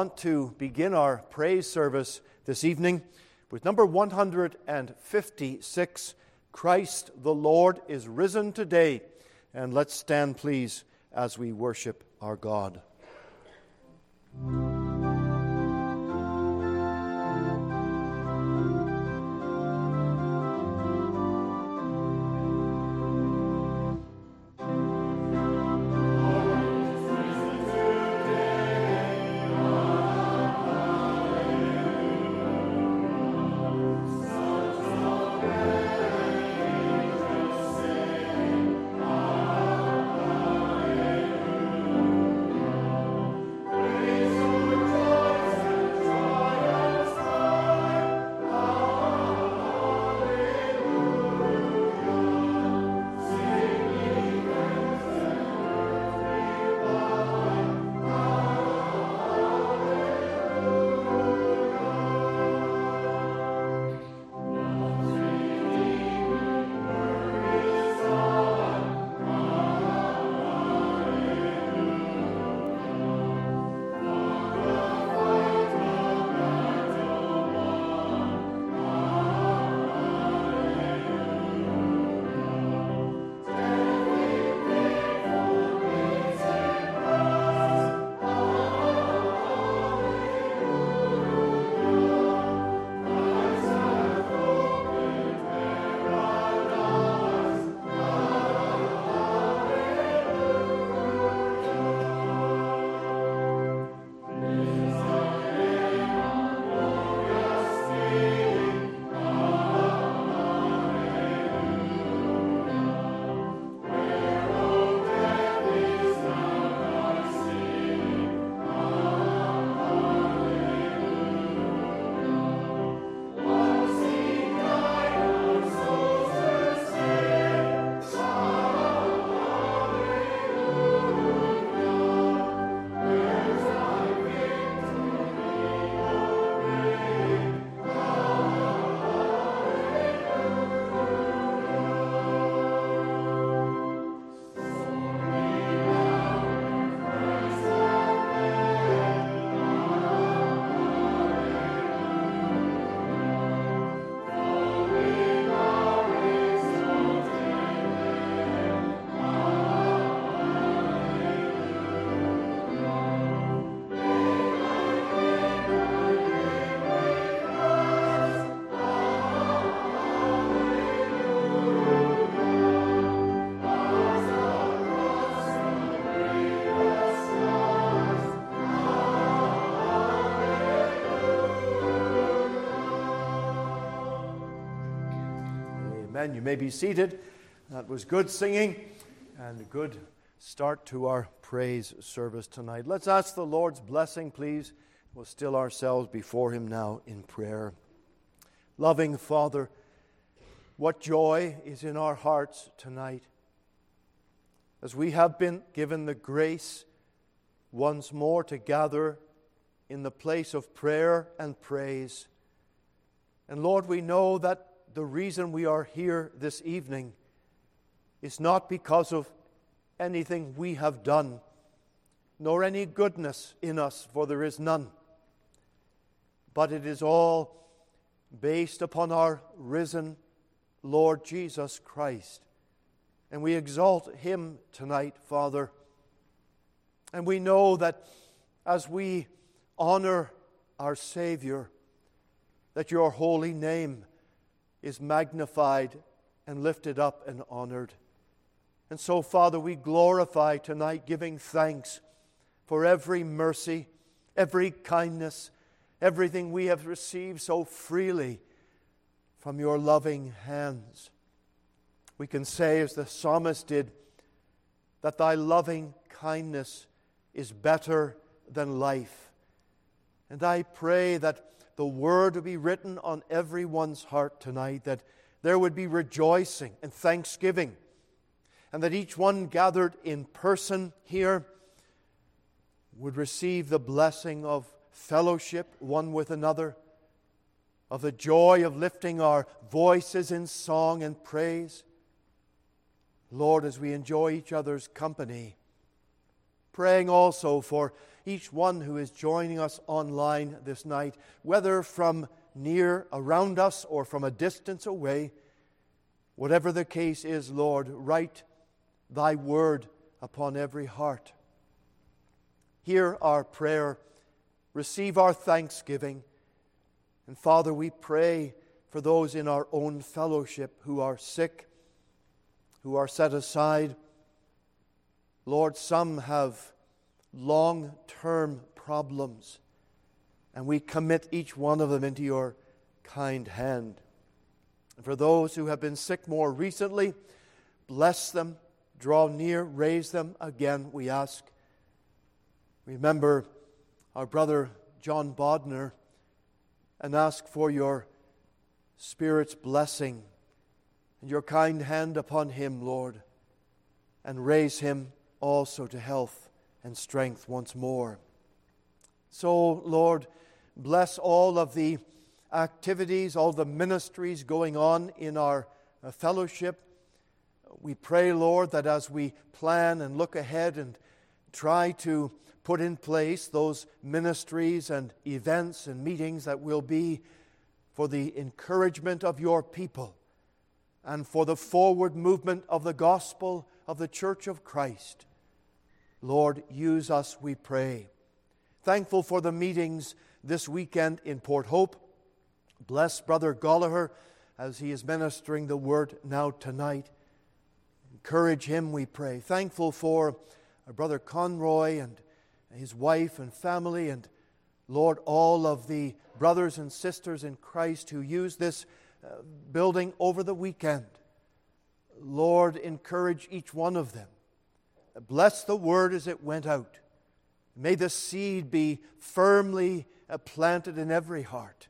want to begin our praise service this evening with number 156 Christ the Lord is risen today. And let's stand, please, as we worship our God. Amen. You may be seated. That was good singing and a good start to our praise service tonight. Let's ask the Lord's blessing, please. We'll still ourselves before Him now in prayer. Loving Father, what joy is in our hearts tonight as we have been given the grace once more to gather in the place of prayer and praise. And Lord, we know that the reason we are here this evening is not because of anything we have done, nor any goodness in us, for there is none. But it is all based upon our risen Lord Jesus Christ. And we exalt him tonight, Father. And we know that as we honor our Savior, that your holy name is magnified and lifted up and honored. And so, Father, we glorify tonight, giving thanks for every mercy, every kindness, everything we have received so freely from your loving hands. We can say, as the psalmist did, that thy loving kindness is better than life. And I pray that the word would be written on everyone's heart tonight, that there would be rejoicing and thanksgiving, and that each one gathered in person here would receive the blessing of fellowship one with another, of the joy of lifting our voices in song and praise. Lord, as we enjoy each other's company, praying also for each one who is joining us online this night, whether from near around us or from a distance away. Whatever the case is, Lord, write thy word upon every heart. Hear our prayer, receive our thanksgiving. And Father, we pray for those in our own fellowship who are sick, who are set aside. Lord, some have long term problems, and we commit each one of them into your kind hand. And for those who have been sick more recently, bless them, draw near, raise them again, we ask. Remember our brother John Bodner and ask for your Spirit's blessing and your kind hand upon him, Lord, and raise him also to health and strength once more. So, Lord, bless all of the activities, all the ministries going on in our uh, fellowship. We pray, Lord, that as we plan and look ahead and try to put in place those ministries and events and meetings that will be for the encouragement of your people and for the forward movement of the gospel of the Church of Christ. Lord, use us, we pray. Thankful for the meetings this weekend in Port Hope. Bless Brother Gallagher as he is ministering the word now tonight. Encourage him, we pray. Thankful for our Brother Conroy and his wife and family, and Lord, all of the brothers and sisters in Christ who use this uh, building over the weekend. Lord, encourage each one of them. Bless the word as it went out. May the seed be firmly uh, planted in every heart,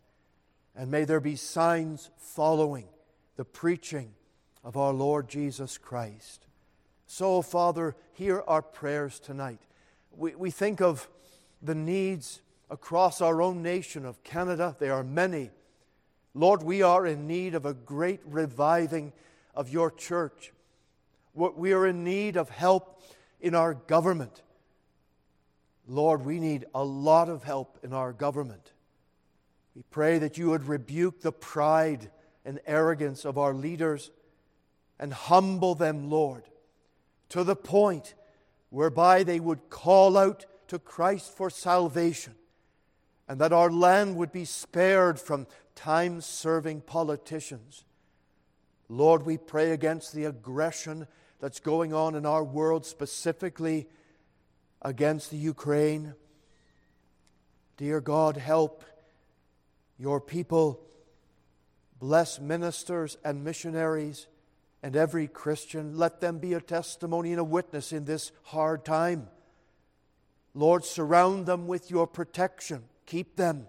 and may there be signs following the preaching of our Lord Jesus Christ. So, Father, hear our prayers tonight we, we think of the needs across our own nation of Canada. There are many. Lord, we are in need of a great reviving of your church. What we are in need of help in our government. Lord, we need a lot of help in our government. We pray that you would rebuke the pride and arrogance of our leaders and humble them, Lord, to the point whereby they would call out to Christ for salvation, and that our land would be spared from time serving politicians. Lord, we pray against the aggression that's going on in our world, specifically against the Ukraine. Dear God, help your people. Bless ministers and missionaries and every Christian. Let them be a testimony and a witness in this hard time. Lord, surround them with your protection. Keep them.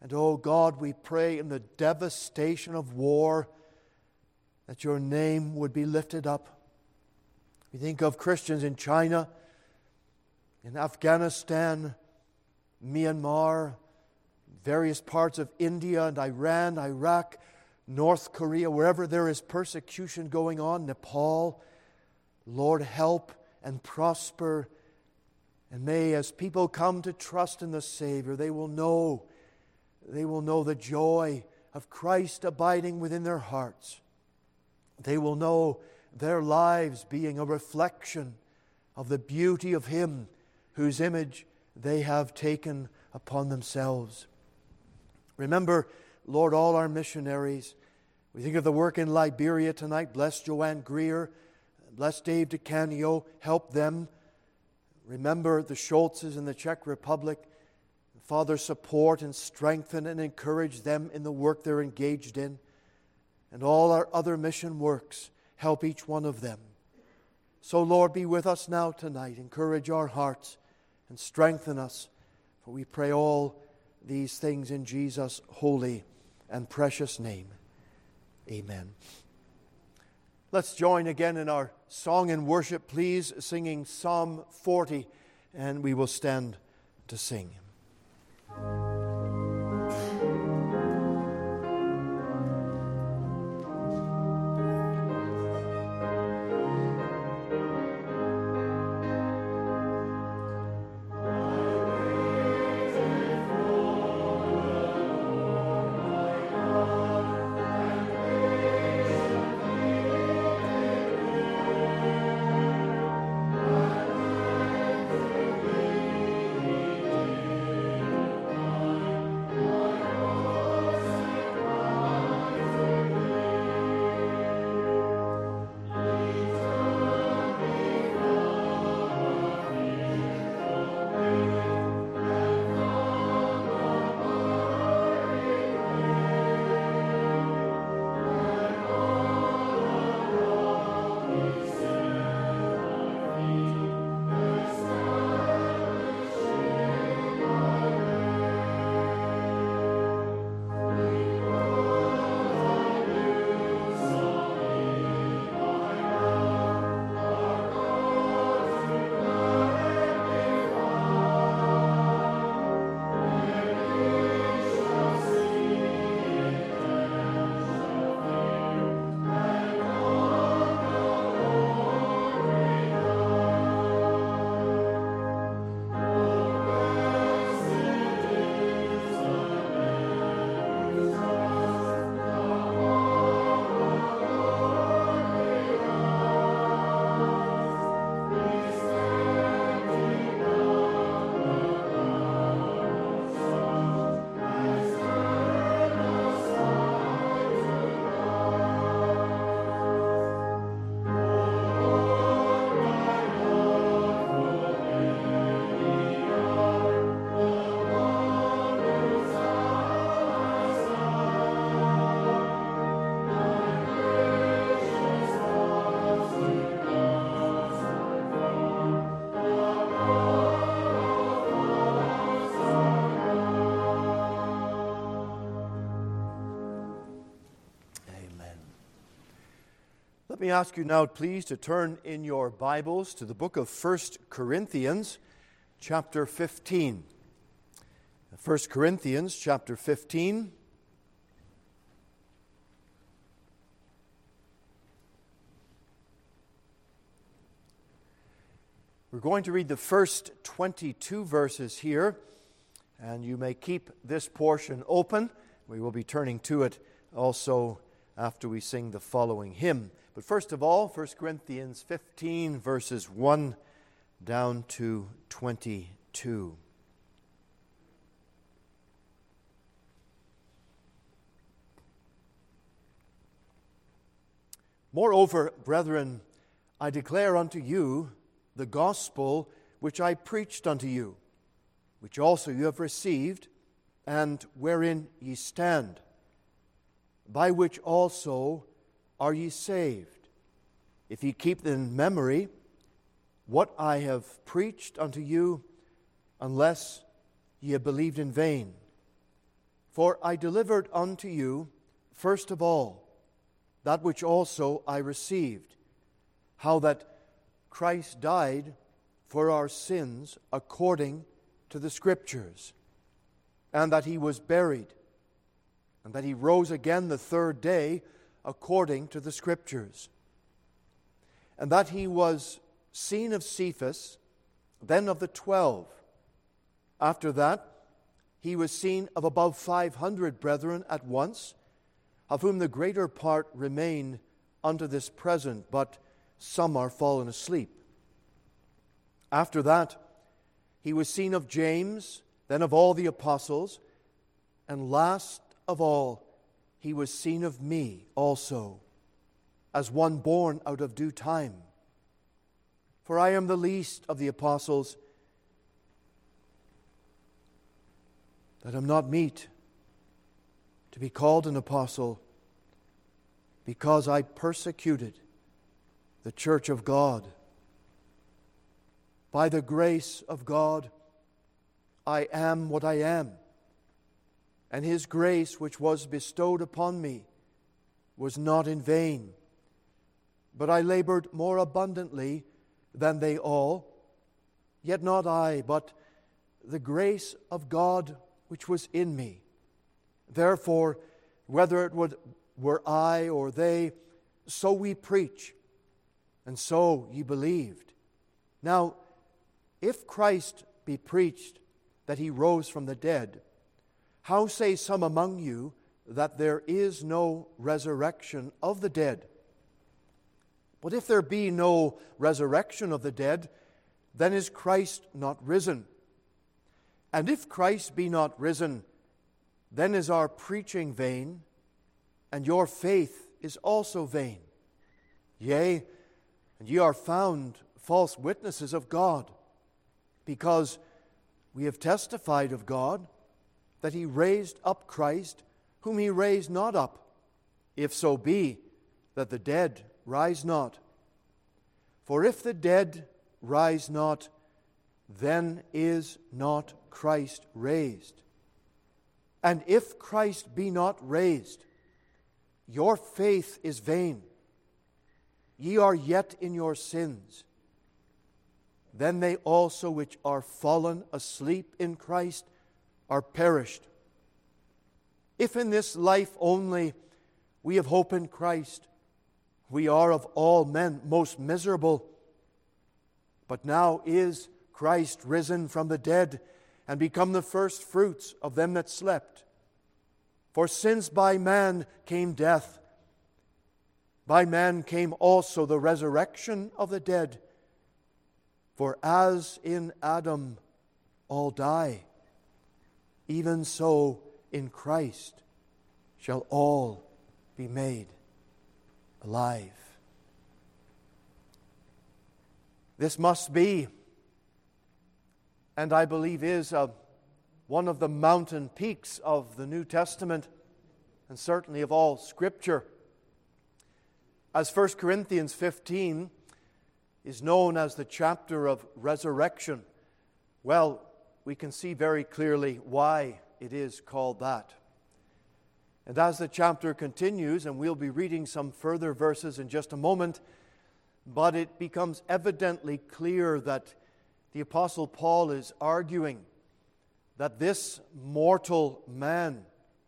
And oh God, we pray in the devastation of war that your name would be lifted up. We think of Christians in China, in Afghanistan, Myanmar, various parts of India and Iran, Iraq, North Korea, wherever there is persecution going on, Nepal. Lord, help and prosper. And may, as people come to trust in the Savior, they will know, they will know the joy of Christ abiding within their hearts. They will know their lives being a reflection of the beauty of Him whose image they have taken upon themselves. Remember, Lord, all our missionaries. We think of the work in Liberia tonight. Bless Joanne Greer. Bless Dave DeCanio. Help them. Remember the Schultzes in the Czech Republic. Father, support and strengthen and encourage them in the work they're engaged in. And all our other mission works, help each one of them. So, Lord, be with us now tonight. Encourage our hearts and strengthen us. For we pray all these things in Jesus' holy and precious name. Amen. Let's join again in our song and worship, please, singing Psalm 40, and we will stand to sing. Ask you now, please, to turn in your Bibles to the book of 1 Corinthians, chapter 15. 1 Corinthians, chapter 15. We're going to read the first 22 verses here, and you may keep this portion open. We will be turning to it also after we sing the following hymn. But first of all, 1 Corinthians 15, verses 1 down to 22. Moreover, brethren, I declare unto you the gospel which I preached unto you, which also you have received, and wherein ye stand, by which also are ye saved, if ye keep in memory what I have preached unto you, unless ye have believed in vain. For I delivered unto you, first of all, that which also I received, how that Christ died for our sins according to the Scriptures, and that he was buried, and that he rose again the third day according to the Scriptures, and that he was seen of Cephas, then of the twelve. After that, he was seen of above five hundred brethren at once, of whom the greater part remain unto this present, but some are fallen asleep. After that, he was seen of James, then of all the apostles, and last of all, he was seen of me also, as one born out of due time. For I am the least of the apostles, that am not meet to be called an apostle, because I persecuted the church of God. By the grace of God, I am what I am. And His grace, which was bestowed upon me, was not in vain. But I labored more abundantly than they all, yet not I, but the grace of God which was in me. Therefore, whether it were I or they, so we preach and so ye believed. Now, if Christ be preached that he rose from the dead, how say some among you that there is no resurrection of the dead? But if there be no resurrection of the dead, then is Christ not risen? And if Christ be not risen, then is our preaching vain, and your faith is also vain. Yea, and ye are found false witnesses of God, because we have testified of God that he raised up Christ, whom he raised not up, if so be that the dead rise not. For if the dead rise not, then is not Christ raised. And if Christ be not raised, your faith is vain Ye are yet in your sins. Then they also which are fallen asleep in Christ are perished. If in this life only we have hope in Christ, we are of all men most miserable. But now is Christ risen from the dead and become the first fruits of them that slept. For since by man came death, by man came also the resurrection of the dead. For as in Adam all die, even so in Christ shall all be made alive. This must be, and I believe is, a, one of the mountain peaks of the New Testament, and certainly of all Scripture as 1 Corinthians 15 is known as the chapter of resurrection, well, we can see very clearly why it is called that. And as the chapter continues, and we'll be reading some further verses in just a moment, but it becomes evidently clear that the Apostle Paul is arguing that this mortal man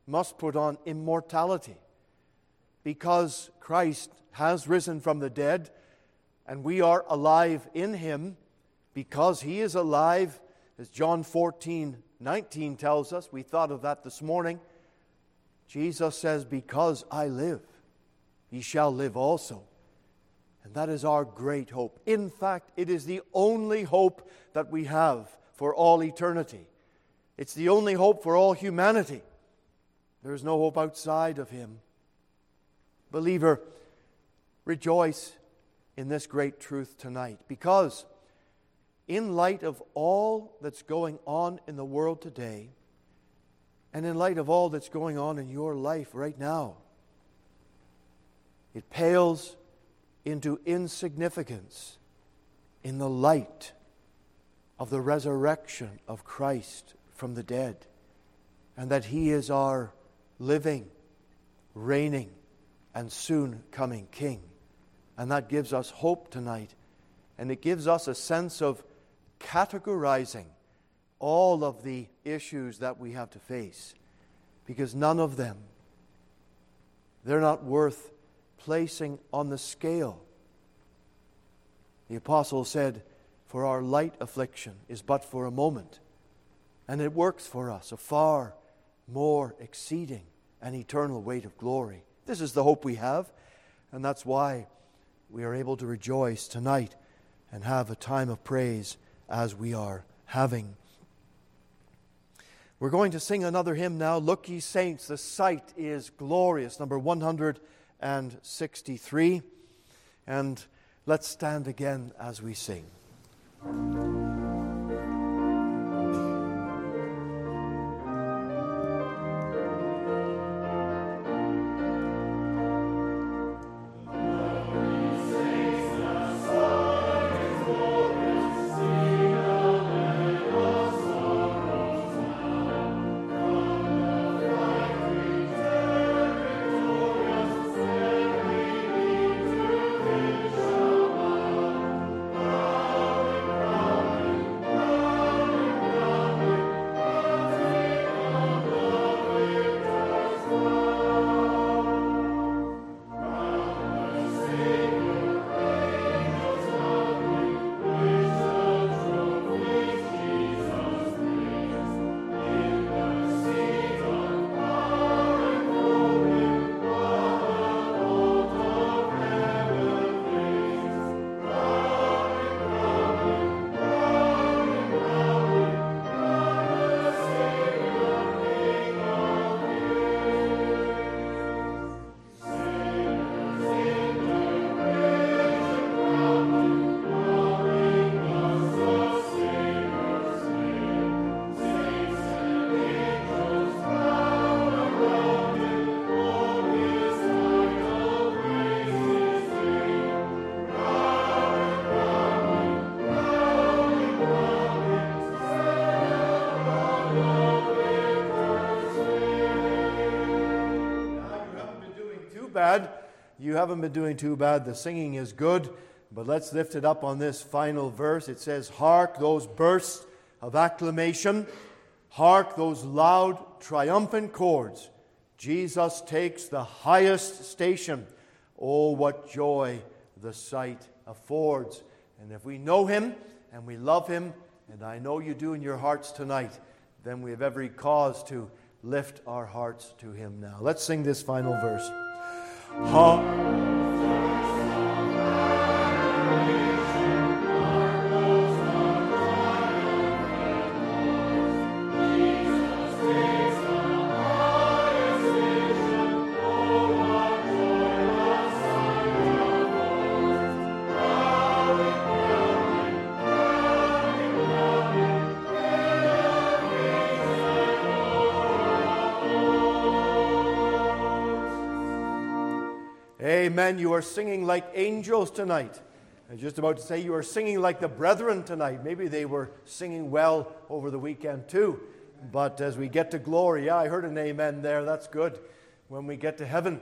must put on immortality because Christ has risen from the dead and we are alive in him because he is alive, as John 14 19 tells us. We thought of that this morning. Jesus says, Because I live, ye shall live also. And that is our great hope. In fact, it is the only hope that we have for all eternity. It's the only hope for all humanity. There is no hope outside of Him. Believer, rejoice in this great truth tonight because, in light of all that's going on in the world today, and in light of all that's going on in your life right now, it pales into insignificance in the light of the resurrection of Christ from the dead, and that He is our living, reigning, and soon coming King. And that gives us hope tonight, and it gives us a sense of categorizing all of the issues that we have to face because none of them they're not worth placing on the scale. The apostle said for our light affliction is but for a moment and it works for us a far more exceeding and eternal weight of glory. This is the hope we have and that's why we are able to rejoice tonight and have a time of praise as we are having we're going to sing another hymn now. Look, ye saints, the sight is glorious. Number 163. And let's stand again as we sing. Haven't been doing too bad. The singing is good. But let's lift it up on this final verse. It says, Hark those bursts of acclamation. Hark those loud, triumphant chords. Jesus takes the highest station. Oh, what joy the sight affords. And if we know him and we love him, and I know you do in your hearts tonight, then we have every cause to lift our hearts to him now. Let's sing this final verse. Heart. You are singing like angels tonight. I was just about to say you are singing like the brethren tonight. Maybe they were singing well over the weekend too. But as we get to glory, yeah, I heard an amen there. That's good. when we get to heaven,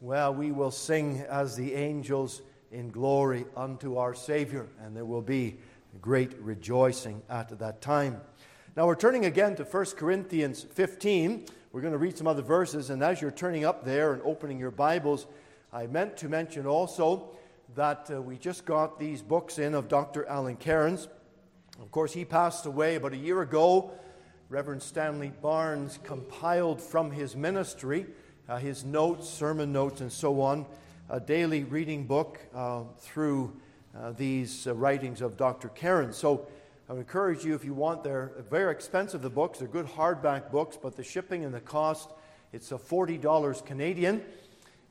well, we will sing as the angels in glory unto our Savior, and there will be great rejoicing at that time. Now, we're turning again to 1 Corinthians 15. We're going to read some other verses, and as you're turning up there and opening your Bibles, I meant to mention also that uh, we just got these books in of Dr. Alan Cairns. Of course, he passed away about a year ago. Reverend Stanley Barnes compiled from his ministry uh, his notes, sermon notes, and so on, a daily reading book uh, through uh, these uh, writings of Dr. Cairns. So I would encourage you, if you want, they're very expensive, the books. They're good hardback books, but the shipping and the cost, it's a $40 Canadian.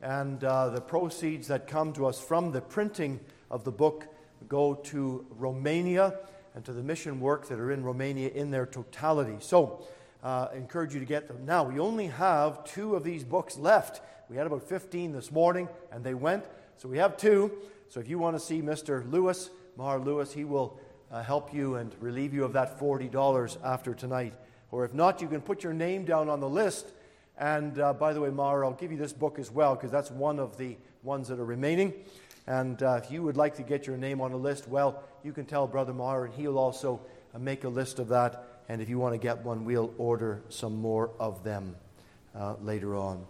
And uh, the proceeds that come to us from the printing of the book go to Romania and to the mission work that are in Romania in their totality. So, uh, encourage you to get them. Now, we only have two of these books left. We had about 15 this morning, and they went. So we have two. So if you want to see Mr. Lewis, Mar Lewis, he will uh, help you and relieve you of that $40 after tonight. Or if not, you can put your name down on the list. And uh, by the way, Mar, I'll give you this book as well, because that's one of the ones that are remaining. And uh, if you would like to get your name on a list, well, you can tell Brother Mar, and he'll also uh, make a list of that and if you want to get one, we'll order some more of them uh, later on.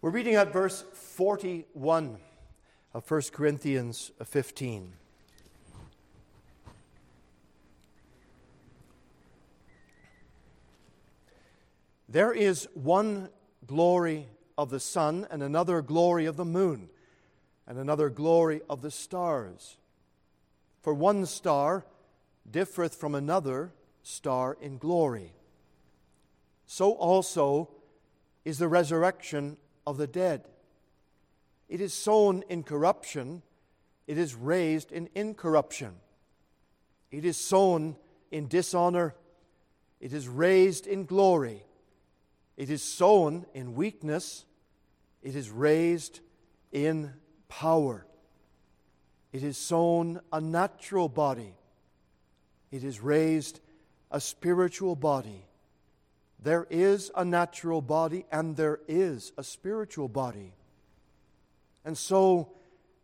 We're reading at verse 41 of 1 Corinthians 15. There is one glory of the sun, and another glory of the moon, and another glory of the stars. For one star differeth from another star in glory. So also is the resurrection of the dead. It is sown in corruption, it is raised in incorruption. It is sown in dishonor, it is raised in glory. It is sown in weakness, it is raised in power. It is sown a natural body it is raised a spiritual body. There is a natural body and there is a spiritual body. And so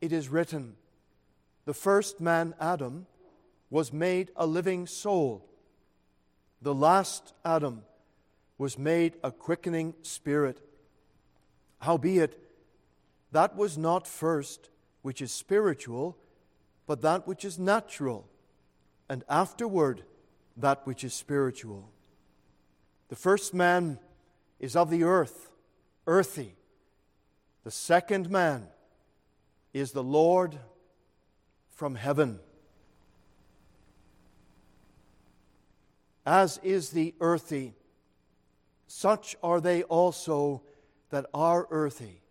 it is written the first man, Adam, was made a living soul. The last Adam was made a quickening spirit. Howbeit, that was not first which is spiritual, but that which is natural and afterward that which is spiritual. The first man is of the earth, earthy. The second man is the Lord from heaven. As is the earthy, such are they also that are earthy.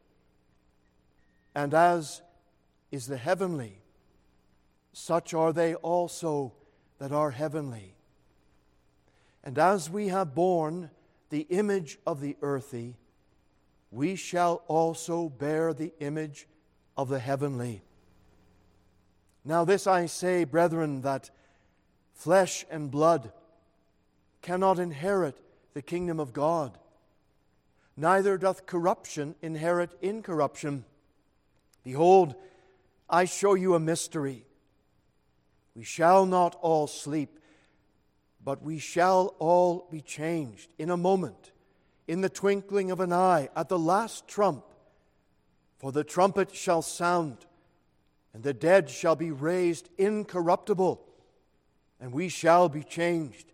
And as is the heavenly, such are they also that are heavenly. And as we have borne the image of the earthy, we shall also bear the image of the heavenly. Now, this I say, brethren, that flesh and blood cannot inherit the kingdom of God, neither doth corruption inherit incorruption. Behold, I show you a mystery. We shall not all sleep, but we shall all be changed in a moment, in the twinkling of an eye, at the last trump. For the trumpet shall sound, and the dead shall be raised incorruptible, and we shall be changed.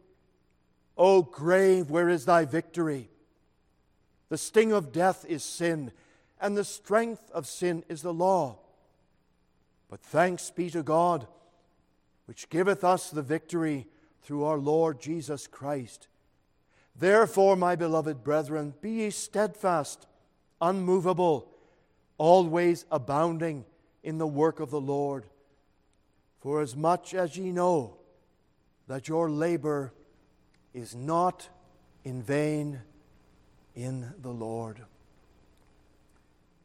O grave, where is thy victory? The sting of death is sin, and the strength of sin is the law. But thanks be to God, which giveth us the victory through our Lord Jesus Christ. Therefore, my beloved brethren, be ye steadfast, unmovable, always abounding in the work of the Lord. For as much as ye know that your labor is not in vain in the Lord.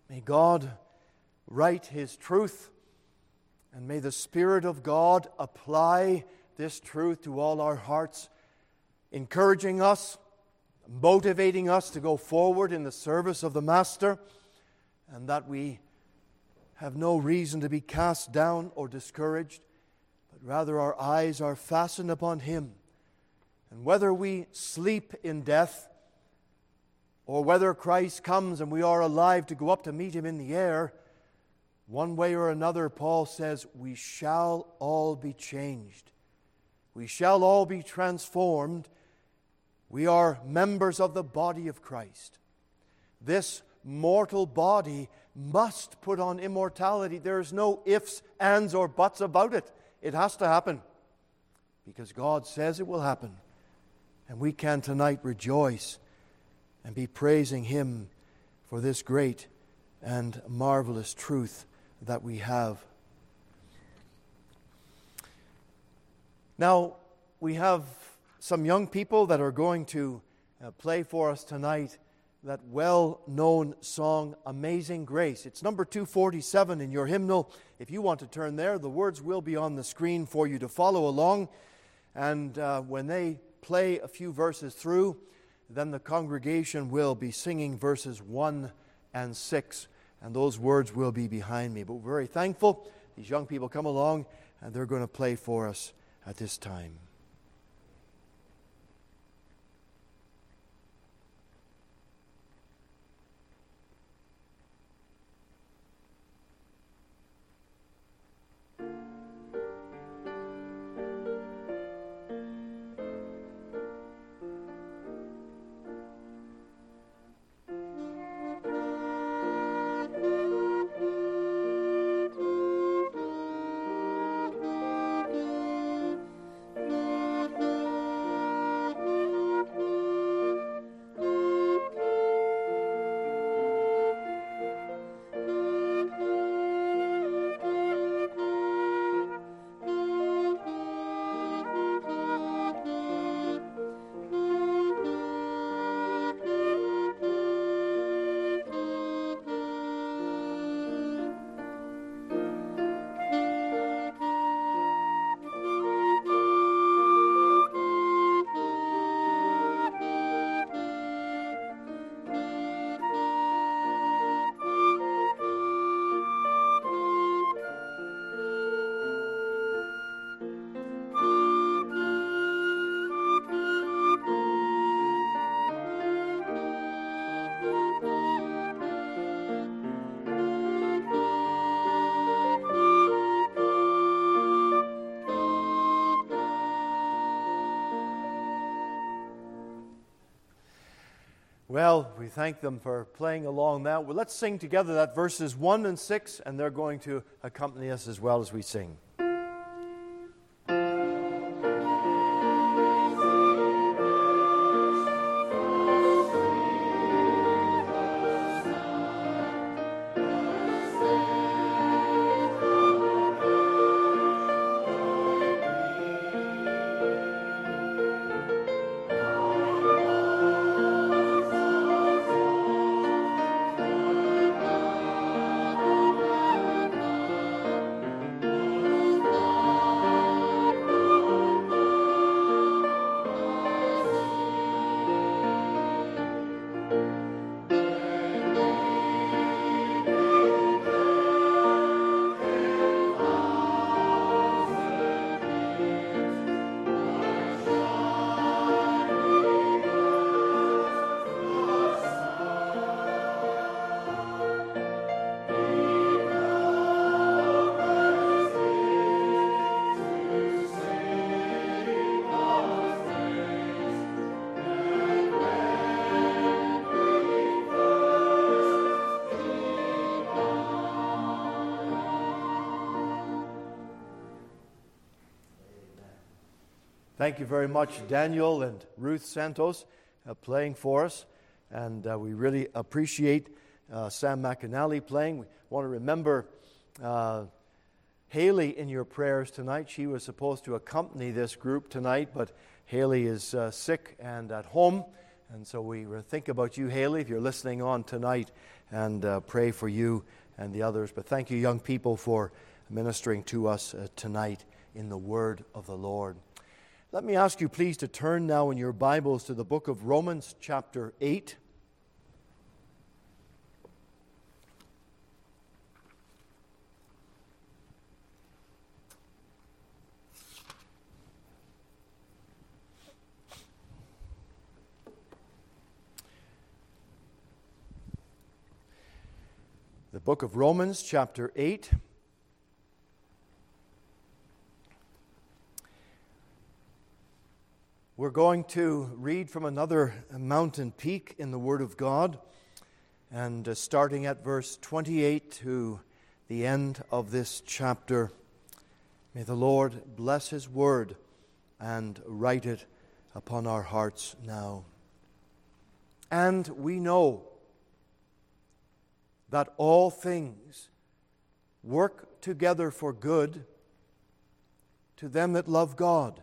May God write His truth, and may the Spirit of God apply this truth to all our hearts, encouraging us, motivating us to go forward in the service of the Master, and that we have no reason to be cast down or discouraged, but rather our eyes are fastened upon Him. And whether we sleep in death, or whether Christ comes and we are alive to go up to meet Him in the air, one way or another, Paul says, we shall all be changed. We shall all be transformed. We are members of the body of Christ. This mortal body must put on immortality. There's no ifs, ands, or buts about it. It has to happen because God says it will happen. And we can tonight rejoice and be praising Him for this great and marvelous truth that we have. Now, we have some young people that are going to uh, play for us tonight that well known song, Amazing Grace. It's number 247 in your hymnal. If you want to turn there, the words will be on the screen for you to follow along. And uh, when they play a few verses through, then the congregation will be singing verses 1 and 6 and those words will be behind me. But we're very thankful. These young people come along, and they're going to play for us at this time. Thank them for playing along now. Well, let's sing together that verses 1 and 6, and they're going to accompany us as well as we sing. Thank you very much, Daniel and Ruth Santos. uh, playing for us, and uh, we really appreciate uh, Sam McAnally playing. We want to remember uh, Haley in your prayers tonight. She was supposed to accompany this group tonight, but Haley is uh, sick and at home. And so we think about you, Haley, if you're listening on tonight, and uh, pray for you and the others. But thank you, young people, for ministering to us tonight in the word of the Lord. Let me ask you, please, to turn now in your Bibles to the book of Romans, chapter 8. The book of Romans, chapter 8. We're going to read from another mountain peak in the Word of God, and uh, starting at verse 28 to the end of this chapter. May the Lord bless His Word and write it upon our hearts now. And we know that all things work together for good to them that love God,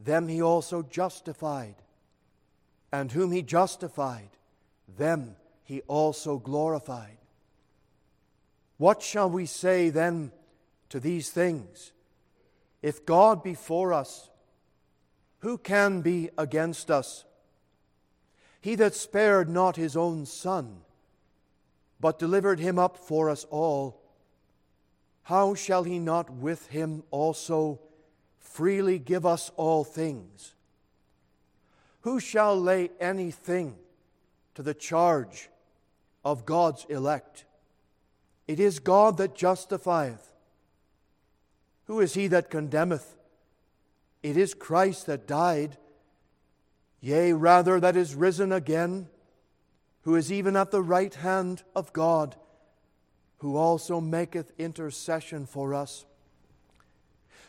them he also justified. And whom he justified, them he also glorified. What shall we say then to these things? If God be for us, who can be against us? He that spared not his own Son, but delivered him up for us all, how shall he not with him also freely give us all things? Who shall lay anything to the charge of God's elect? It is God that justifieth. Who is he that condemneth? It is Christ that died, yea, rather, that is risen again who is even at the right hand of God, who also maketh intercession for us.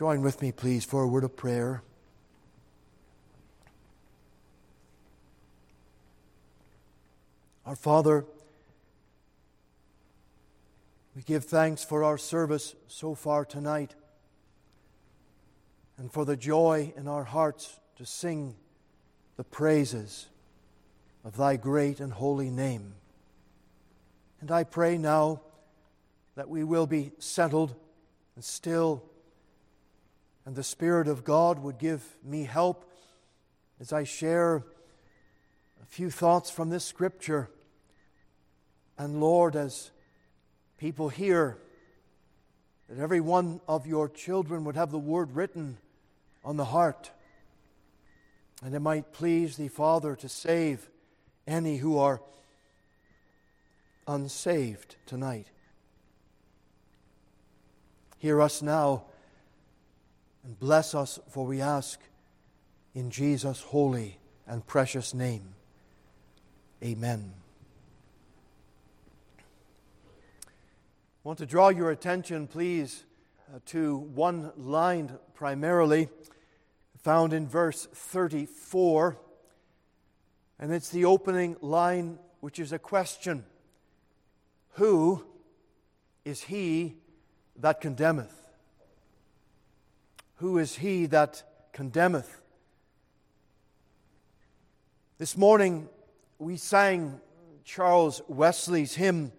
Join with me, please, for a word of prayer. Our Father, we give thanks for our service so far tonight and for the joy in our hearts to sing the praises of Thy great and holy name. And I pray now that we will be settled and still, and the Spirit of God would give me help as I share a few thoughts from this scripture. And Lord, as people hear, that every one of your children would have the word written on the heart. And it might please thee, Father, to save any who are unsaved tonight. Hear us now and bless us, for we ask in Jesus' holy and precious name. Amen. I want to draw your attention, please, uh, to one line primarily found in verse 34. And it's the opening line, which is a question Who is he that condemneth? Who is he that condemneth? This morning we sang Charles Wesley's hymn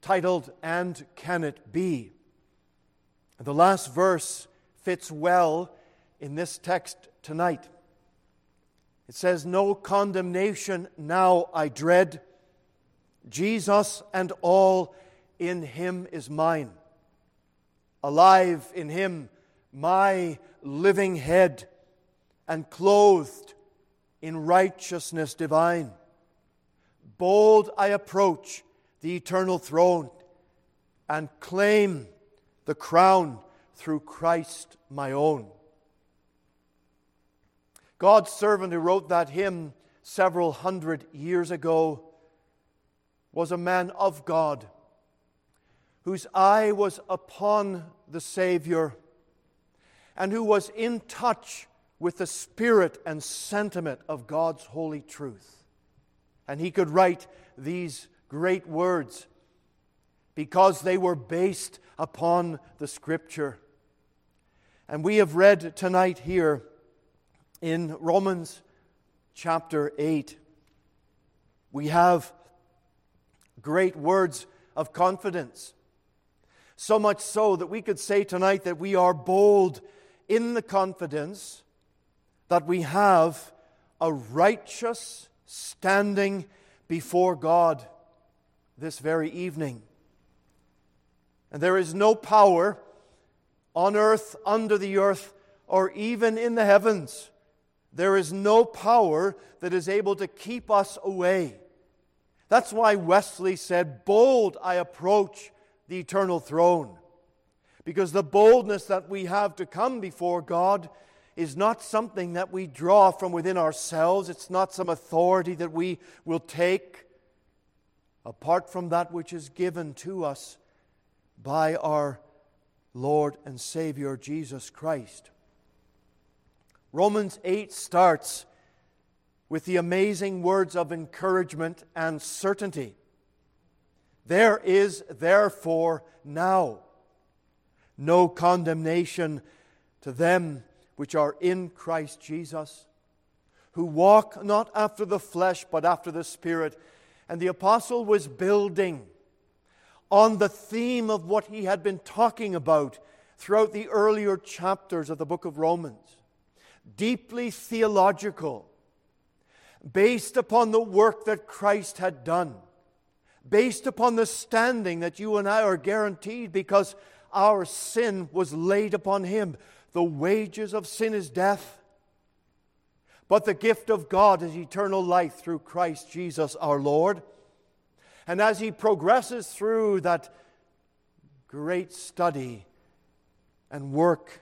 titled, And Can It Be? The last verse fits well in this text tonight. It says, No condemnation now I dread. Jesus and all in him is mine. Alive in him, my living head, and clothed in righteousness divine. Bold I approach the eternal throne and claim the crown through Christ my own. God's servant who wrote that hymn several hundred years ago was a man of God whose eye was upon the Savior and who was in touch with the spirit and sentiment of God's holy truth. And he could write these great words because they were based upon the Scripture. And we have read tonight here in Romans chapter 8, we have great words of confidence. So much so that we could say tonight that we are bold in the confidence that we have a righteous standing before God this very evening. And there is no power on earth, under the earth, or even in the heavens. There is no power that is able to keep us away. That's why Wesley said, Bold I approach the eternal throne. Because the boldness that we have to come before God is not something that we draw from within ourselves. It's not some authority that we will take apart from that which is given to us by our Lord and Savior Jesus Christ. Romans 8 starts with the amazing words of encouragement and certainty. There is therefore now no condemnation to them which are in Christ Jesus, who walk not after the flesh, but after the Spirit. And the apostle was building on the theme of what he had been talking about throughout the earlier chapters of the book of Romans. Deeply theological, based upon the work that Christ had done, based upon the standing that you and I are guaranteed because our sin was laid upon him. The wages of sin is death, but the gift of God is eternal life through Christ Jesus our Lord. And as he progresses through that great study and work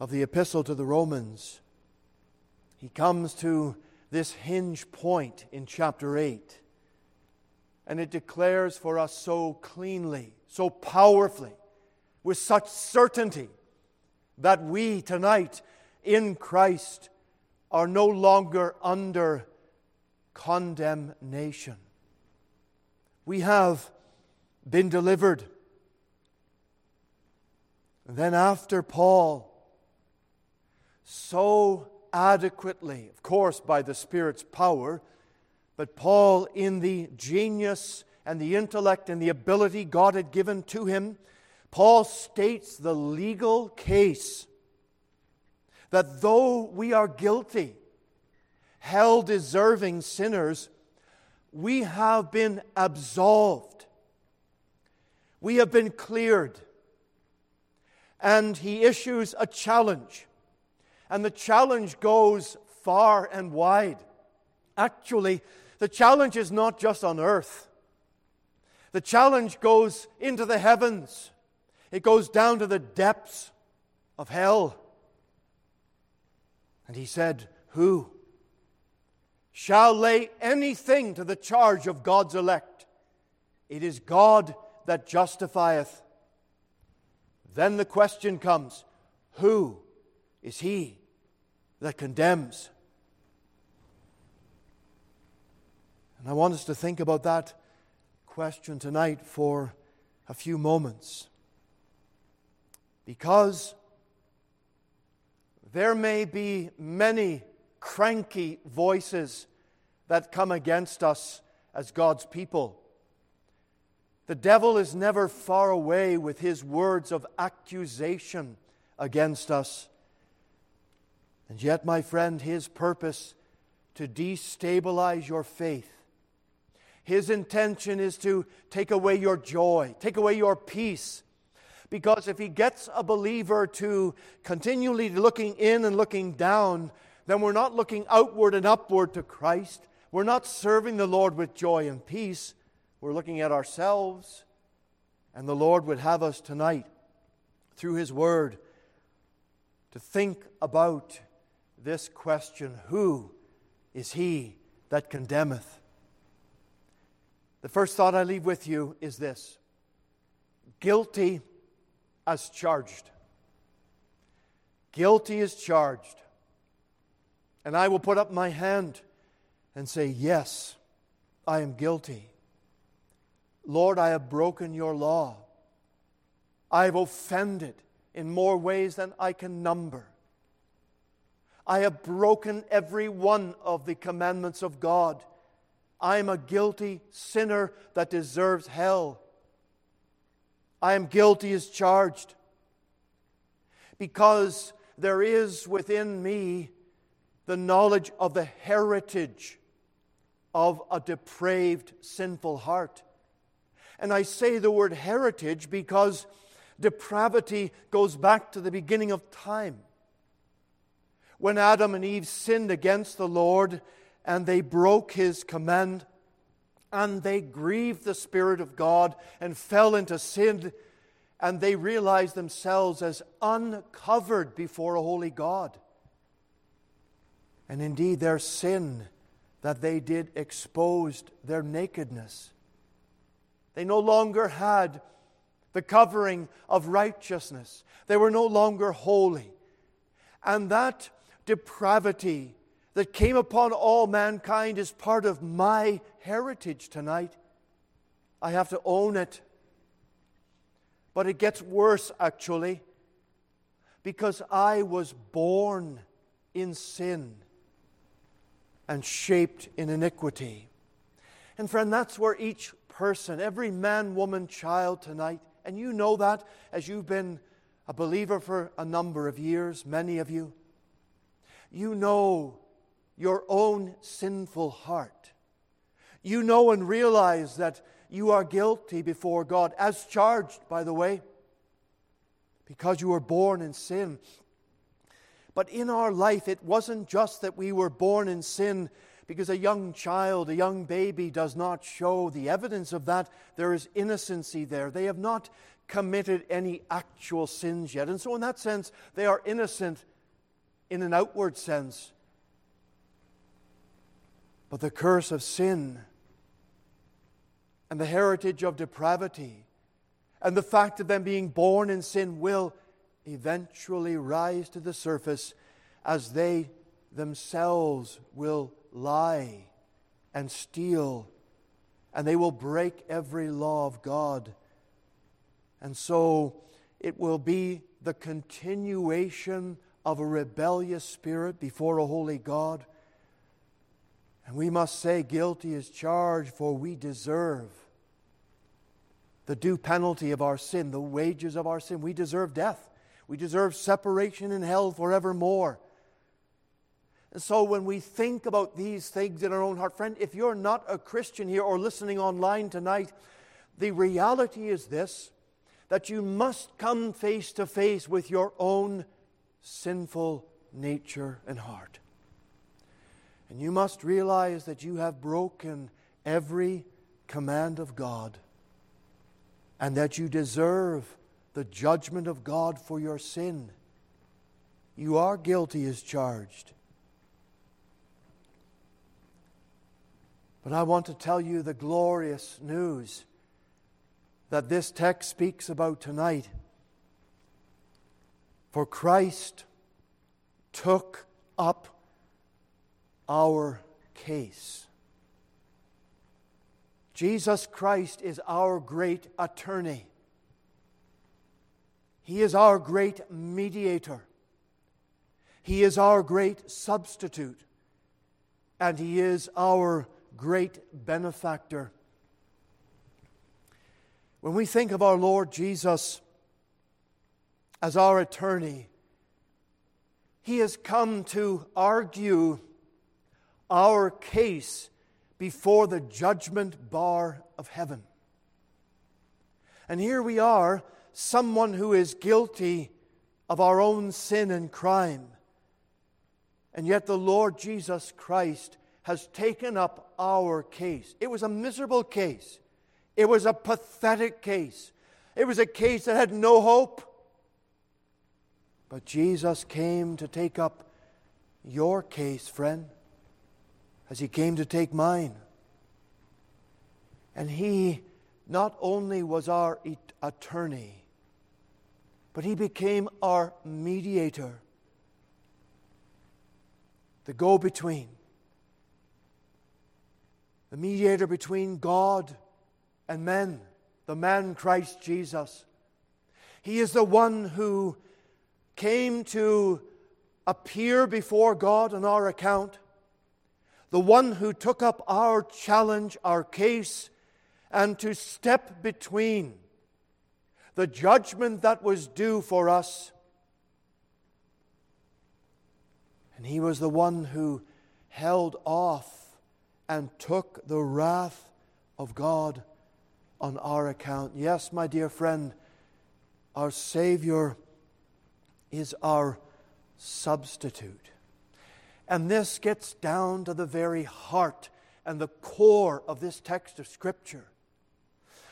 of the epistle to the Romans, he comes to this hinge point in chapter 8. And it declares for us so cleanly, so powerfully, with such certainty that we tonight in Christ are no longer under condemnation. We have been delivered. Then, after Paul, so adequately, of course, by the Spirit's power, but Paul, in the genius and the intellect and the ability God had given to him, Paul states the legal case that though we are guilty, hell deserving sinners, we have been absolved. We have been cleared. And he issues a challenge. And the challenge goes far and wide. Actually, the challenge is not just on earth, the challenge goes into the heavens. It goes down to the depths of hell. And he said, Who shall lay anything to the charge of God's elect? It is God that justifieth. Then the question comes Who is he that condemns? And I want us to think about that question tonight for a few moments. Because there may be many cranky voices that come against us as God's people. The devil is never far away with his words of accusation against us. And yet, my friend, his purpose to destabilize your faith his intention is to take away your joy, take away your peace. Because if he gets a believer to continually looking in and looking down, then we're not looking outward and upward to Christ. We're not serving the Lord with joy and peace. We're looking at ourselves. And the Lord would have us tonight, through His Word, to think about this question Who is He that condemneth? The first thought I leave with you is this guilty as charged. Guilty as charged. And I will put up my hand and say, Yes, I am guilty. Lord, I have broken your law. I have offended in more ways than I can number. I have broken every one of the commandments of God I am a guilty sinner that deserves hell. I am guilty as charged because there is within me the knowledge of the heritage of a depraved, sinful heart. And I say the word heritage because depravity goes back to the beginning of time. When Adam and Eve sinned against the Lord, and they broke his command and they grieved the Spirit of God and fell into sin, and they realized themselves as uncovered before a holy God. And indeed, their sin that they did exposed their nakedness. They no longer had the covering of righteousness, they were no longer holy. And that depravity that came upon all mankind is part of my heritage tonight. I have to own it. But it gets worse, actually, because I was born in sin and shaped in iniquity. And, friend, that's where each person, every man, woman, child tonight, and you know that as you've been a believer for a number of years, many of you, you know your own sinful heart. You know and realize that you are guilty before God, as charged, by the way, because you were born in sin. But in our life, it wasn't just that we were born in sin because a young child, a young baby, does not show the evidence of that. There is innocency there. They have not committed any actual sins yet. And so, in that sense, they are innocent in an outward sense. But the curse of sin and the heritage of depravity and the fact of them being born in sin will eventually rise to the surface as they themselves will lie and steal and they will break every law of God. And so it will be the continuation of a rebellious spirit before a holy God and we must say, guilty is charged, for we deserve the due penalty of our sin, the wages of our sin. We deserve death. We deserve separation in hell forevermore. And so when we think about these things in our own heart, friend, if you're not a Christian here or listening online tonight, the reality is this that you must come face to face with your own sinful nature and heart. And you must realize that you have broken every command of God and that you deserve the judgment of God for your sin. You are guilty as charged. But I want to tell you the glorious news that this text speaks about tonight. For Christ took up our case. Jesus Christ is our great attorney. He is our great mediator. He is our great substitute. And He is our great benefactor. When we think of our Lord Jesus as our attorney, He has come to argue our case before the judgment bar of heaven. And here we are, someone who is guilty of our own sin and crime. And yet the Lord Jesus Christ has taken up our case. It was a miserable case, it was a pathetic case, it was a case that had no hope. But Jesus came to take up your case, friend as he came to take mine. And he not only was our attorney, but he became our mediator, the go between, the mediator between God and men, the man Christ Jesus. He is the one who came to appear before God on our account the one who took up our challenge, our case, and to step between the judgment that was due for us. And he was the one who held off and took the wrath of God on our account. Yes, my dear friend, our Savior is our substitute. And this gets down to the very heart and the core of this text of Scripture.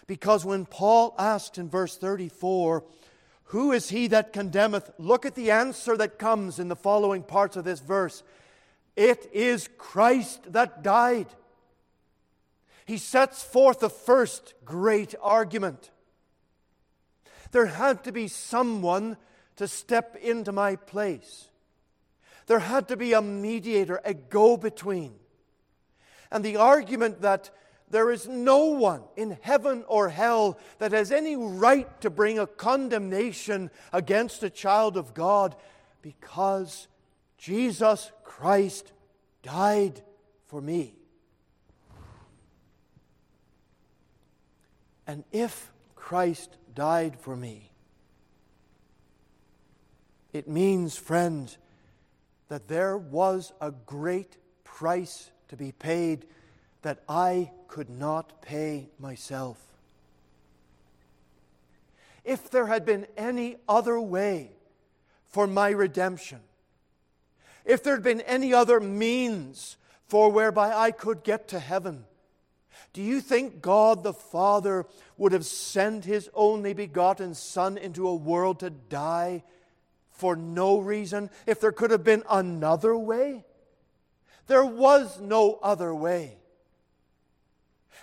Because when Paul asked in verse 34, Who is he that condemneth? Look at the answer that comes in the following parts of this verse It is Christ that died. He sets forth the first great argument. There had to be someone to step into my place. There had to be a mediator, a go between. And the argument that there is no one in heaven or hell that has any right to bring a condemnation against a child of God because Jesus Christ died for me. And if Christ died for me, it means, friends, that there was a great price to be paid that I could not pay myself. If there had been any other way for my redemption, if there had been any other means for whereby I could get to heaven, do you think God the Father would have sent His only begotten Son into a world to die for no reason, if there could have been another way, there was no other way.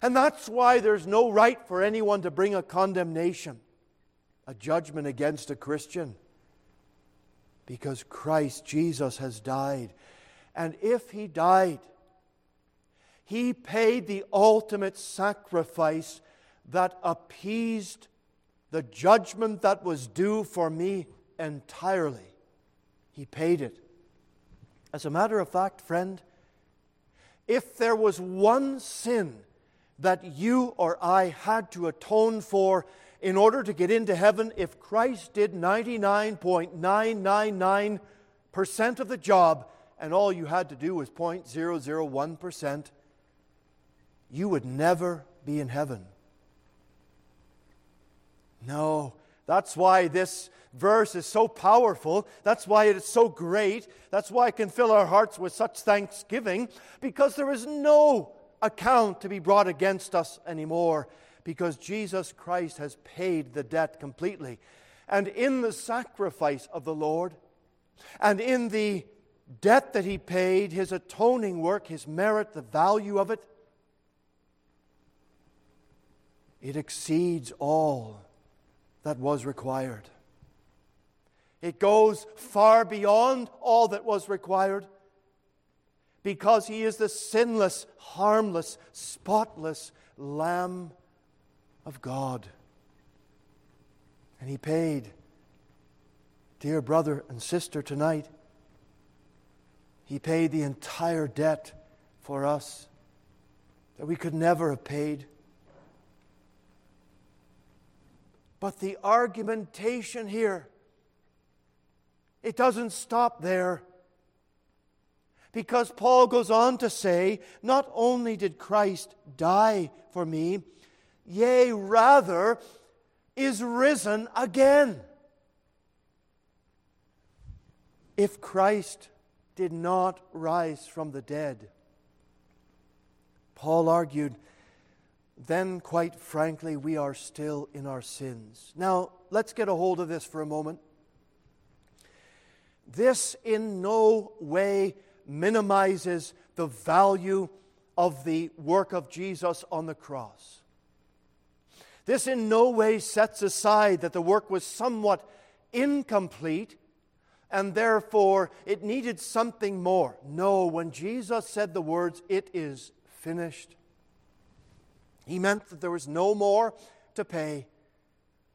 And that's why there's no right for anyone to bring a condemnation, a judgment against a Christian, because Christ Jesus has died. And if he died, he paid the ultimate sacrifice that appeased the judgment that was due for me entirely. He paid it. As a matter of fact, friend, if there was one sin that you or I had to atone for in order to get into heaven, if Christ did 99.999% of the job and all you had to do was 0.001%, you would never be in heaven. No, that's why this verse is so powerful. That's why it is so great. That's why it can fill our hearts with such thanksgiving, because there is no account to be brought against us anymore, because Jesus Christ has paid the debt completely. And in the sacrifice of the Lord, and in the debt that he paid, his atoning work, his merit, the value of it, it exceeds all that was required. It goes far beyond all that was required because he is the sinless, harmless, spotless Lamb of God. And he paid, dear brother and sister, tonight, he paid the entire debt for us that we could never have paid. But the argumentation here, it doesn't stop there. Because Paul goes on to say, not only did Christ die for me, yea, rather, is risen again. If Christ did not rise from the dead, Paul argued, then, quite frankly, we are still in our sins. Now, let's get a hold of this for a moment. This in no way minimizes the value of the work of Jesus on the cross. This in no way sets aside that the work was somewhat incomplete and therefore it needed something more. No, when Jesus said the words, It is finished, he meant that there was no more to pay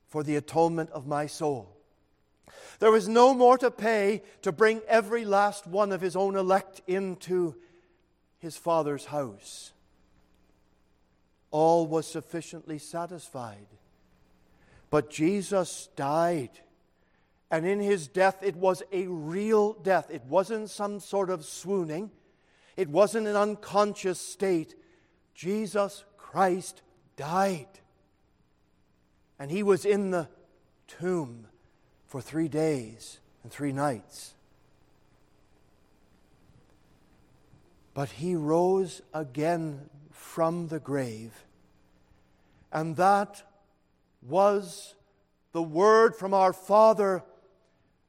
for the atonement of my soul. There was no more to pay to bring every last one of his own elect into his Father's house. All was sufficiently satisfied. But Jesus died. And in his death, it was a real death. It wasn't some sort of swooning, it wasn't an unconscious state. Jesus Christ died. And he was in the tomb for three days and three nights. But he rose again from the grave, and that was the word from our Father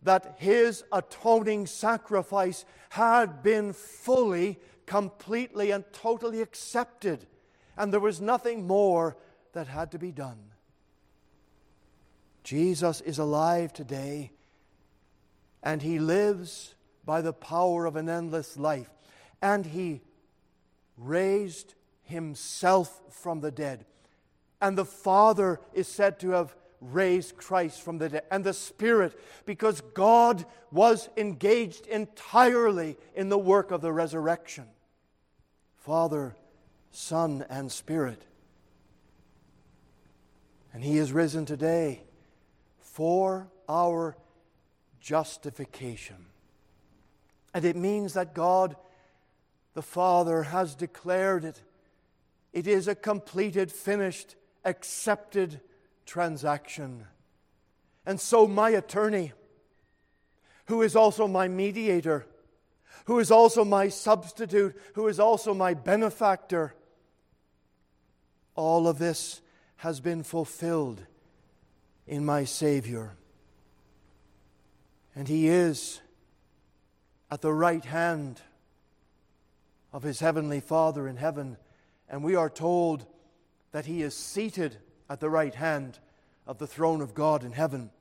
that his atoning sacrifice had been fully, completely, and totally accepted, and there was nothing more that had to be done. Jesus is alive today, and he lives by the power of an endless life. And he raised himself from the dead. And the Father is said to have raised Christ from the dead. And the Spirit, because God was engaged entirely in the work of the resurrection. Father, Son, and Spirit. And He is risen today for our justification. And it means that God the Father has declared it. It is a completed, finished, accepted transaction. And so, my attorney, who is also my mediator, who is also my substitute, who is also my benefactor, all of this has been fulfilled in my Savior. And He is at the right hand of His Heavenly Father in heaven. And we are told that He is seated at the right hand of the throne of God in heaven.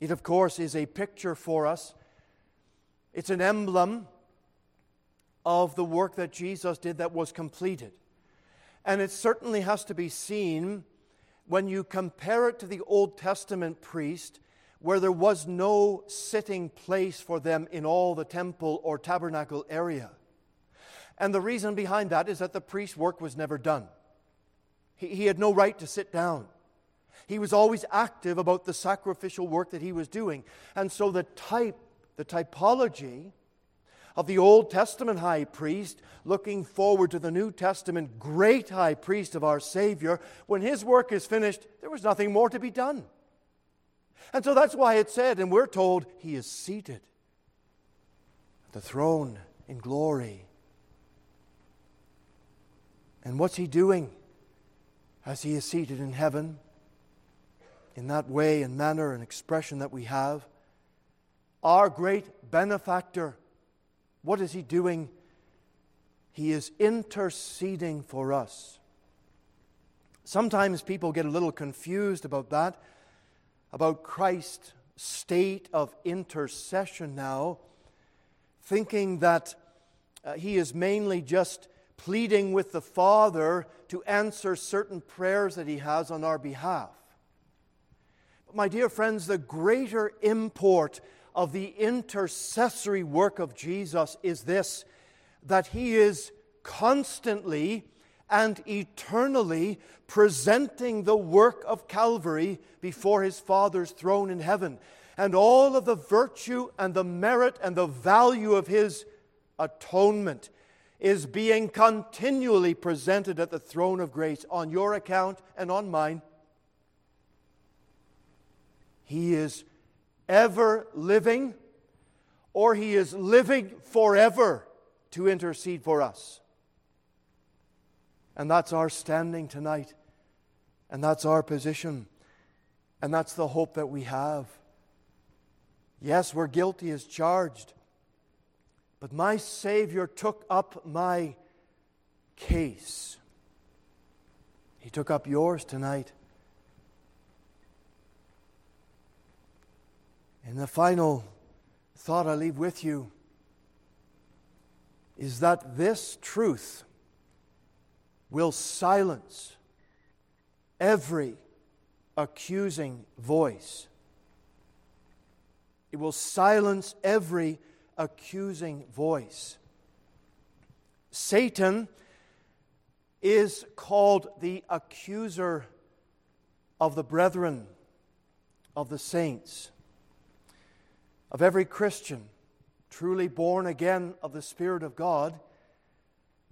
It, of course, is a picture for us, it's an emblem of the work that Jesus did that was completed. And it certainly has to be seen when you compare it to the Old Testament priest, where there was no sitting place for them in all the temple or tabernacle area. And the reason behind that is that the priest's work was never done. He, he had no right to sit down. He was always active about the sacrificial work that he was doing. And so the type, the typology, of the Old Testament high priest looking forward to the New Testament great high priest of our Savior, when his work is finished, there was nothing more to be done. And so that's why it said, and we're told, he is seated at the throne in glory. And what's he doing as he is seated in heaven? In that way and manner and expression that we have, our great benefactor what is he doing? He is interceding for us. Sometimes people get a little confused about that, about Christ's state of intercession now, thinking that uh, he is mainly just pleading with the Father to answer certain prayers that he has on our behalf. But, my dear friends, the greater import of the intercessory work of Jesus is this that he is constantly and eternally presenting the work of Calvary before his Father's throne in heaven. And all of the virtue and the merit and the value of his atonement is being continually presented at the throne of grace on your account and on mine. He is ever living, or He is living forever to intercede for us. And that's our standing tonight. And that's our position. And that's the hope that we have. Yes, we're guilty as charged. But my Savior took up my case. He took up yours tonight. And the final thought I leave with you is that this truth will silence every accusing voice. It will silence every accusing voice. Satan is called the accuser of the brethren, of the saints, of every Christian truly born again of the Spirit of God.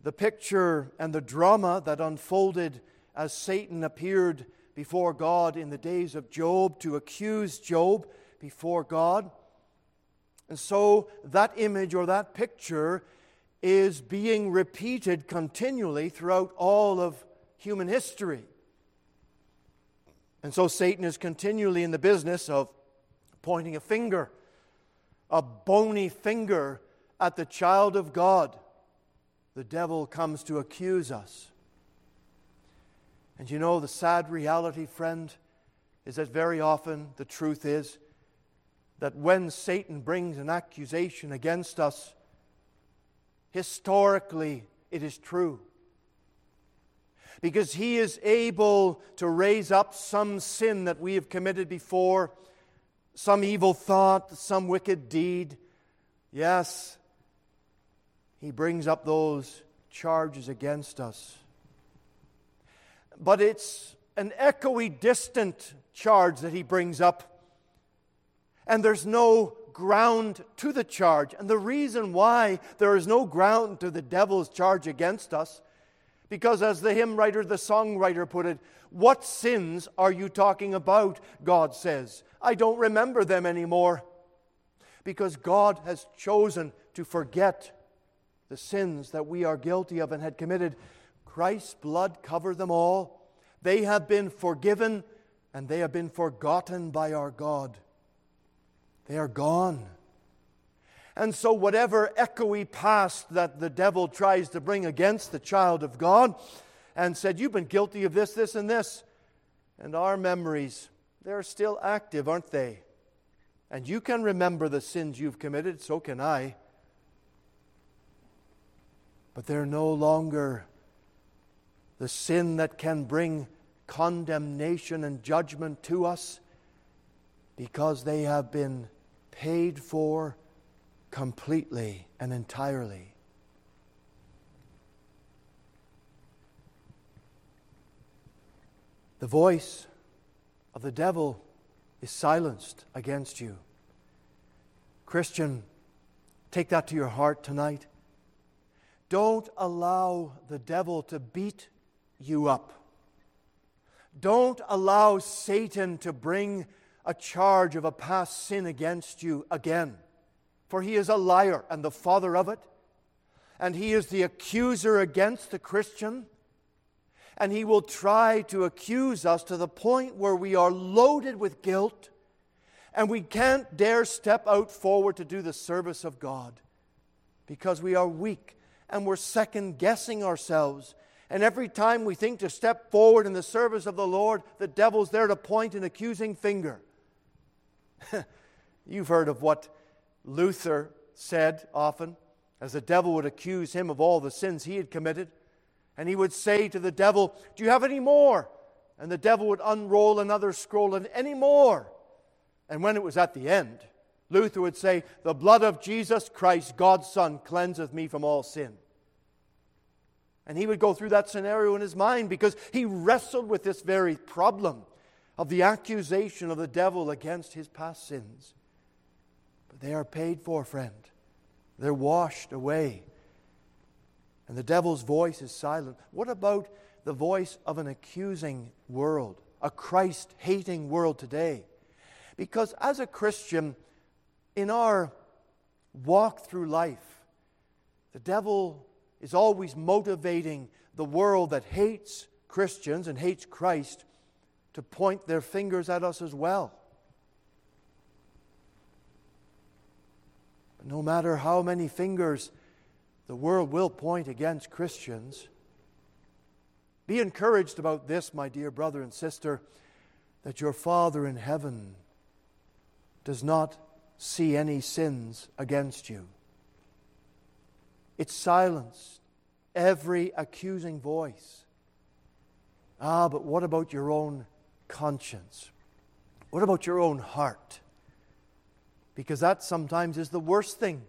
The picture and the drama that unfolded as Satan appeared before God in the days of Job to accuse Job before God and so that image or that picture is being repeated continually throughout all of human history. And so Satan is continually in the business of pointing a finger, a bony finger at the child of God. The devil comes to accuse us. And you know, the sad reality, friend, is that very often the truth is that when Satan brings an accusation against us, historically it is true. Because he is able to raise up some sin that we have committed before, some evil thought, some wicked deed. Yes, he brings up those charges against us. But it's an echoey distant charge that he brings up and there's no ground to the charge. And the reason why there is no ground to the devil's charge against us, because as the hymn writer, the songwriter put it, what sins are you talking about? God says. I don't remember them anymore. Because God has chosen to forget the sins that we are guilty of and had committed. Christ's blood covered them all. They have been forgiven and they have been forgotten by our God. They are gone. And so, whatever echoey past that the devil tries to bring against the child of God, and said, You've been guilty of this, this, and this. And our memories, they're still active, aren't they? And you can remember the sins you've committed, so can I. But they're no longer the sin that can bring condemnation and judgment to us because they have been paid for completely and entirely. The voice of the devil is silenced against you. Christian, take that to your heart tonight. Don't allow the devil to beat you up. Don't allow Satan to bring a charge of a past sin against you again. For he is a liar and the father of it. And he is the accuser against the Christian. And he will try to accuse us to the point where we are loaded with guilt and we can't dare step out forward to do the service of God because we are weak and we're second guessing ourselves And every time we think to step forward in the service of the Lord, the devil's there to point an accusing finger. You've heard of what Luther said often, as the devil would accuse him of all the sins he had committed. And he would say to the devil, Do you have any more? And the devil would unroll another scroll and any more. And when it was at the end, Luther would say, The blood of Jesus Christ, God's Son, cleanseth me from all sin. And he would go through that scenario in his mind because he wrestled with this very problem of the accusation of the devil against his past sins. But they are paid for, friend. They're washed away. And the devil's voice is silent. What about the voice of an accusing world, a Christ hating world today? Because as a Christian, in our walk through life, the devil is always motivating the world that hates Christians and hates Christ to point their fingers at us as well. But no matter how many fingers the world will point against Christians, be encouraged about this, my dear brother and sister, that your Father in heaven does not see any sins against you. It silenced every accusing voice. Ah, but what about your own conscience? What about your own heart? Because that sometimes is the worst thing.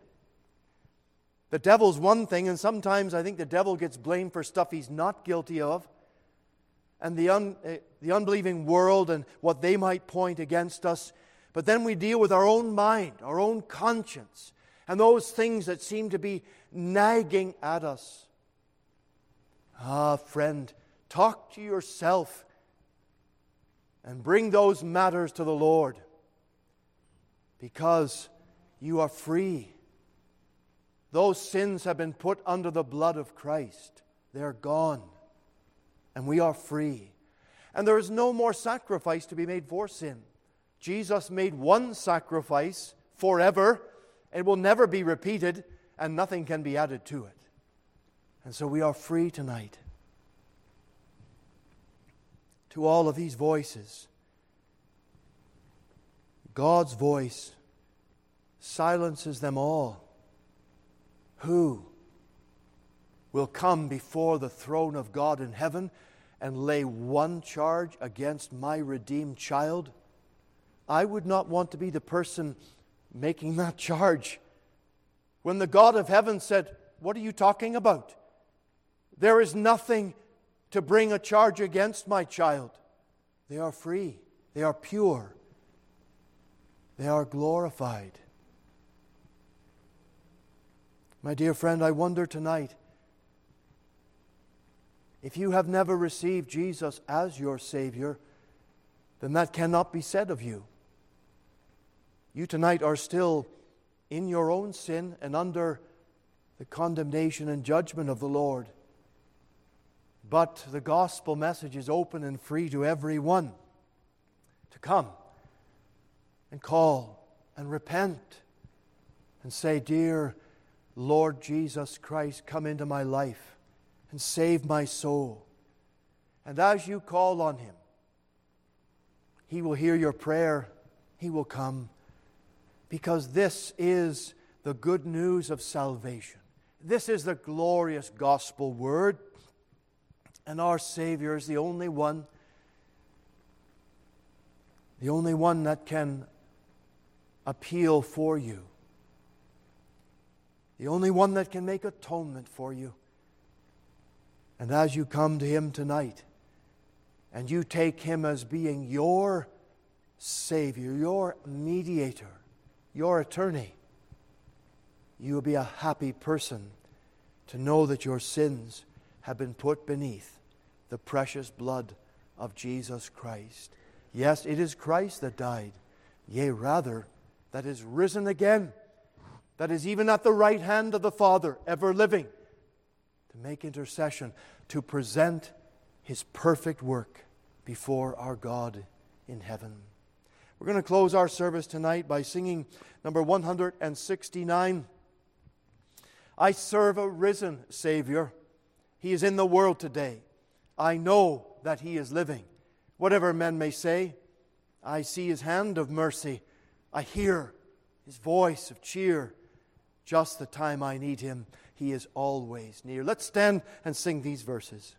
The devil's one thing, and sometimes I think the devil gets blamed for stuff he's not guilty of. And the, un, uh, the unbelieving world and what they might point against us. But then we deal with our own mind, our own conscience, and those things that seem to be nagging at us. Ah, friend, talk to yourself and bring those matters to the Lord because you are free. Those sins have been put under the blood of Christ, they're gone, and we are free. And there is no more sacrifice to be made for sin. Jesus made one sacrifice forever, it will never be repeated, and nothing can be added to it. And so we are free tonight to all of these voices. God's voice silences them all. Who will come before the throne of God in heaven and lay one charge against my redeemed child? I would not want to be the person making that charge. When the God of heaven said, What are you talking about? There is nothing to bring a charge against my child. They are free, they are pure, they are glorified. My dear friend, I wonder tonight if you have never received Jesus as your Savior, then that cannot be said of you. You tonight are still in your own sin and under the condemnation and judgment of the Lord. But the gospel message is open and free to everyone to come and call and repent and say, Dear Lord Jesus Christ, come into my life and save my soul. And as you call on him, he will hear your prayer, he will come, because this is the good news of salvation. This is the glorious gospel word and our Savior is the only one, the only one that can appeal for you, the only one that can make atonement for you. And as you come to Him tonight, and you take Him as being your Savior, your mediator, your attorney, you will be a happy person to know that your sins have been put beneath the precious blood of Jesus Christ. Yes, it is Christ that died, yea, rather, that is risen again, that is even at the right hand of the Father, ever living, to make intercession, to present his perfect work before our God in heaven. We're going to close our service tonight by singing number 169. I serve a risen Savior. He is in the world today. I know that He is living. Whatever men may say, I see His hand of mercy. I hear His voice of cheer. Just the time I need Him, He is always near. Let's stand and sing these verses.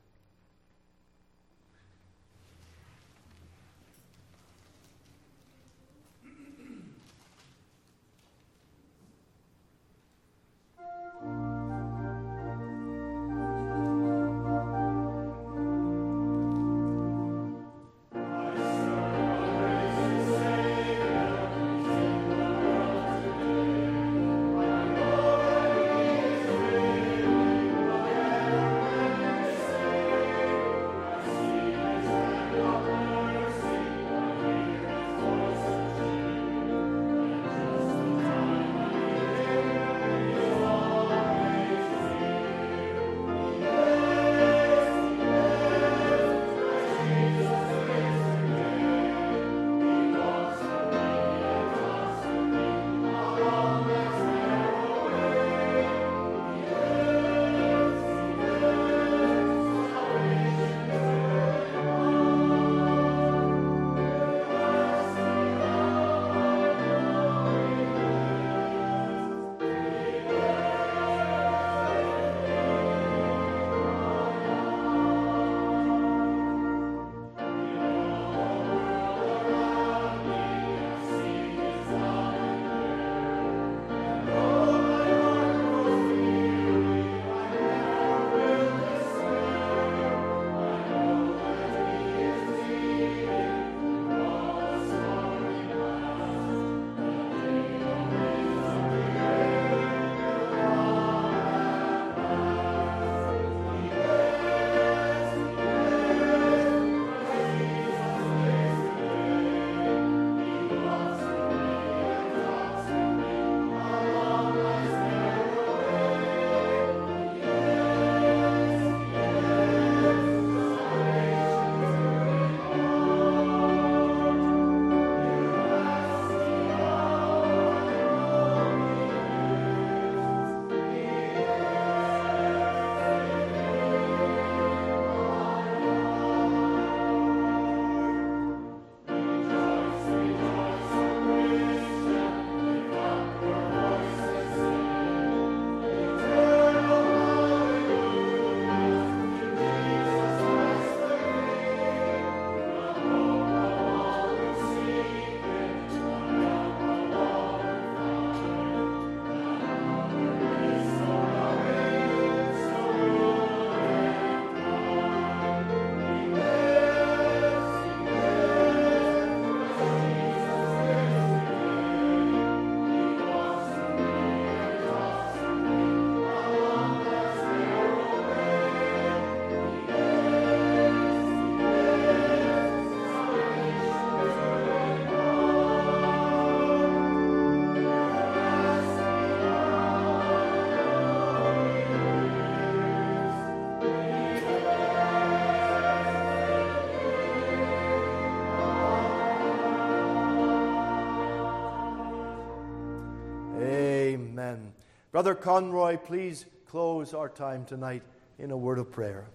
Brother Conroy, please close our time tonight in a word of prayer.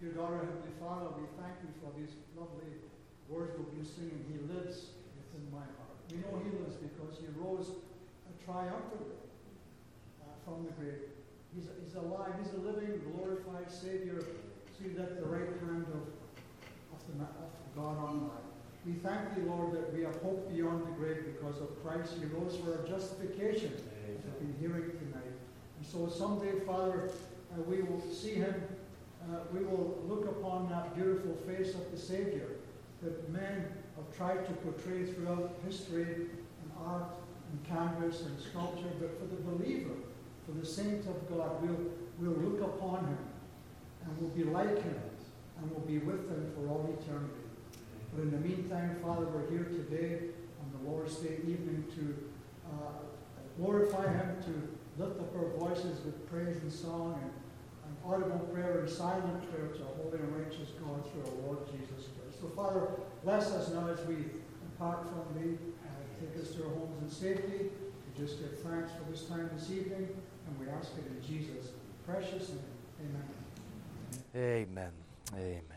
Dear daughter, Heavenly Father, we thank you for these lovely words been singing. He lives within my heart. We know He lives because He rose triumphantly uh, from the grave. He's, he's alive. He's a living, glorified Savior seated at the right hand of, of, the, of God. We thank thee, Lord, that we have hope beyond the grave because of Christ. He rose for our justification have been hearing tonight. And so someday, Father, uh, we will see him. Uh, we will look upon that beautiful face of the Savior that men have tried to portray throughout history and art and canvas and sculpture. But for the believer, for the saint of God, we'll, we'll look upon him and we'll be like him and we'll be with him for all eternity. But in the meantime, Father, we're here today on the Lord's Day evening to uh, glorify Him, to lift up our voices with praise and song and, and audible prayer and silent prayer to a holy and righteous God through our Lord Jesus Christ. So, Father, bless us now as we depart from Thee. and take us to our homes in safety. We just give thanks for this time this evening, and we ask it in Jesus' precious name. Amen. Amen. Amen.